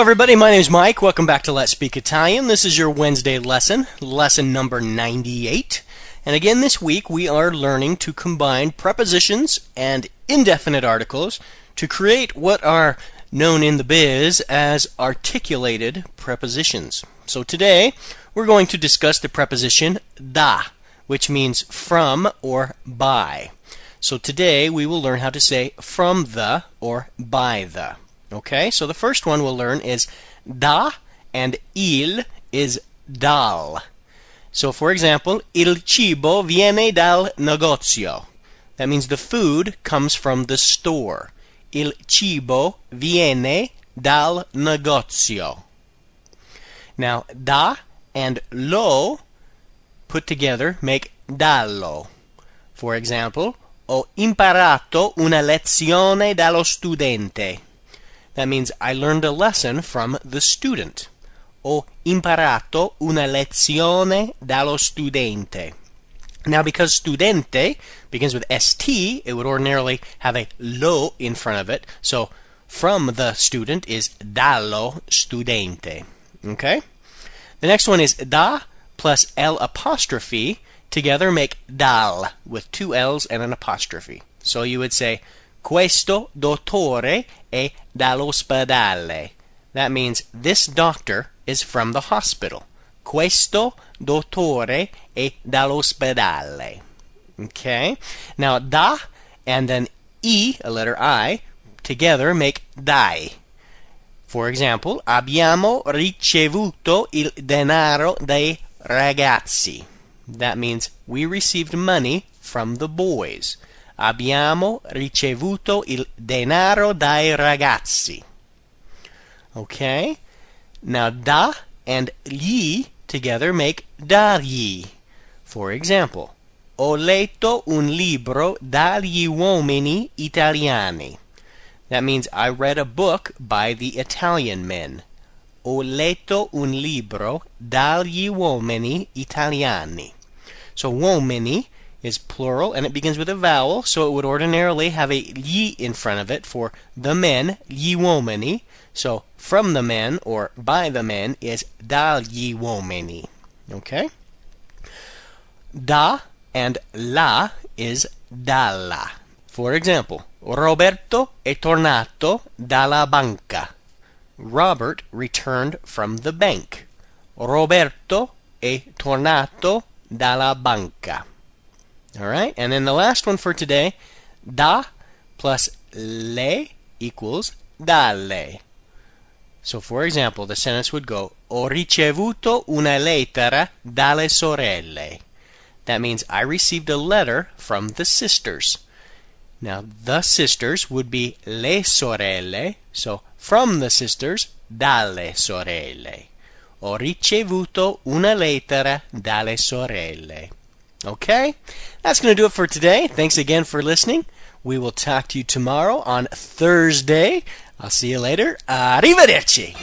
Hello, everybody. My name is Mike. Welcome back to Let's Speak Italian. This is your Wednesday lesson, lesson number 98. And again, this week we are learning to combine prepositions and indefinite articles to create what are known in the biz as articulated prepositions. So today we're going to discuss the preposition da, which means from or by. So today we will learn how to say from the or by the. Okay, so the first one we'll learn is da and il is dal. So for example, il cibo viene dal negozio. That means the food comes from the store. Il cibo viene dal negozio. Now, da and lo put together make dallo. For example, ho imparato una lezione dallo studente. That means I learned a lesson from the student. Ho imparato una lezione dallo studente. Now, because studente begins with st, it would ordinarily have a lo in front of it. So, from the student is dallo studente. Okay? The next one is da plus l apostrophe together make dal with two l's and an apostrophe. So you would say Questo dottore è dall'ospedale. That means this doctor is from the hospital. Questo dottore è dall'ospedale. Okay? Now, da and then e, a letter I, together make dai. For example, abbiamo ricevuto il denaro dai ragazzi. That means we received money from the boys. Abbiamo ricevuto il denaro dai ragazzi. Okay? Now, da and gli together make dagli. For example, ho letto un libro dagli uomini italiani. That means I read a book by the Italian men. Ho letto un libro dagli uomini italiani. So, uomini is plural and it begins with a vowel, so it would ordinarily have a gli in front of it for the men, gli uomini. So from the men or by the men is dagli uomini. Okay? Da and la is dalla. For example, Roberto è tornato dalla banca. Robert returned from the bank. Roberto è tornato dalla banca. All right, and then the last one for today, da plus le equals dalle. So, for example, the sentence would go: Ho ricevuto una lettera dalle sorelle. That means I received a letter from the sisters. Now, the sisters would be le sorelle. So, from the sisters, dalle sorelle. Ho ricevuto una lettera dalle sorelle. Okay? That's going to do it for today. Thanks again for listening. We will talk to you tomorrow on Thursday. I'll see you later. Arrivederci.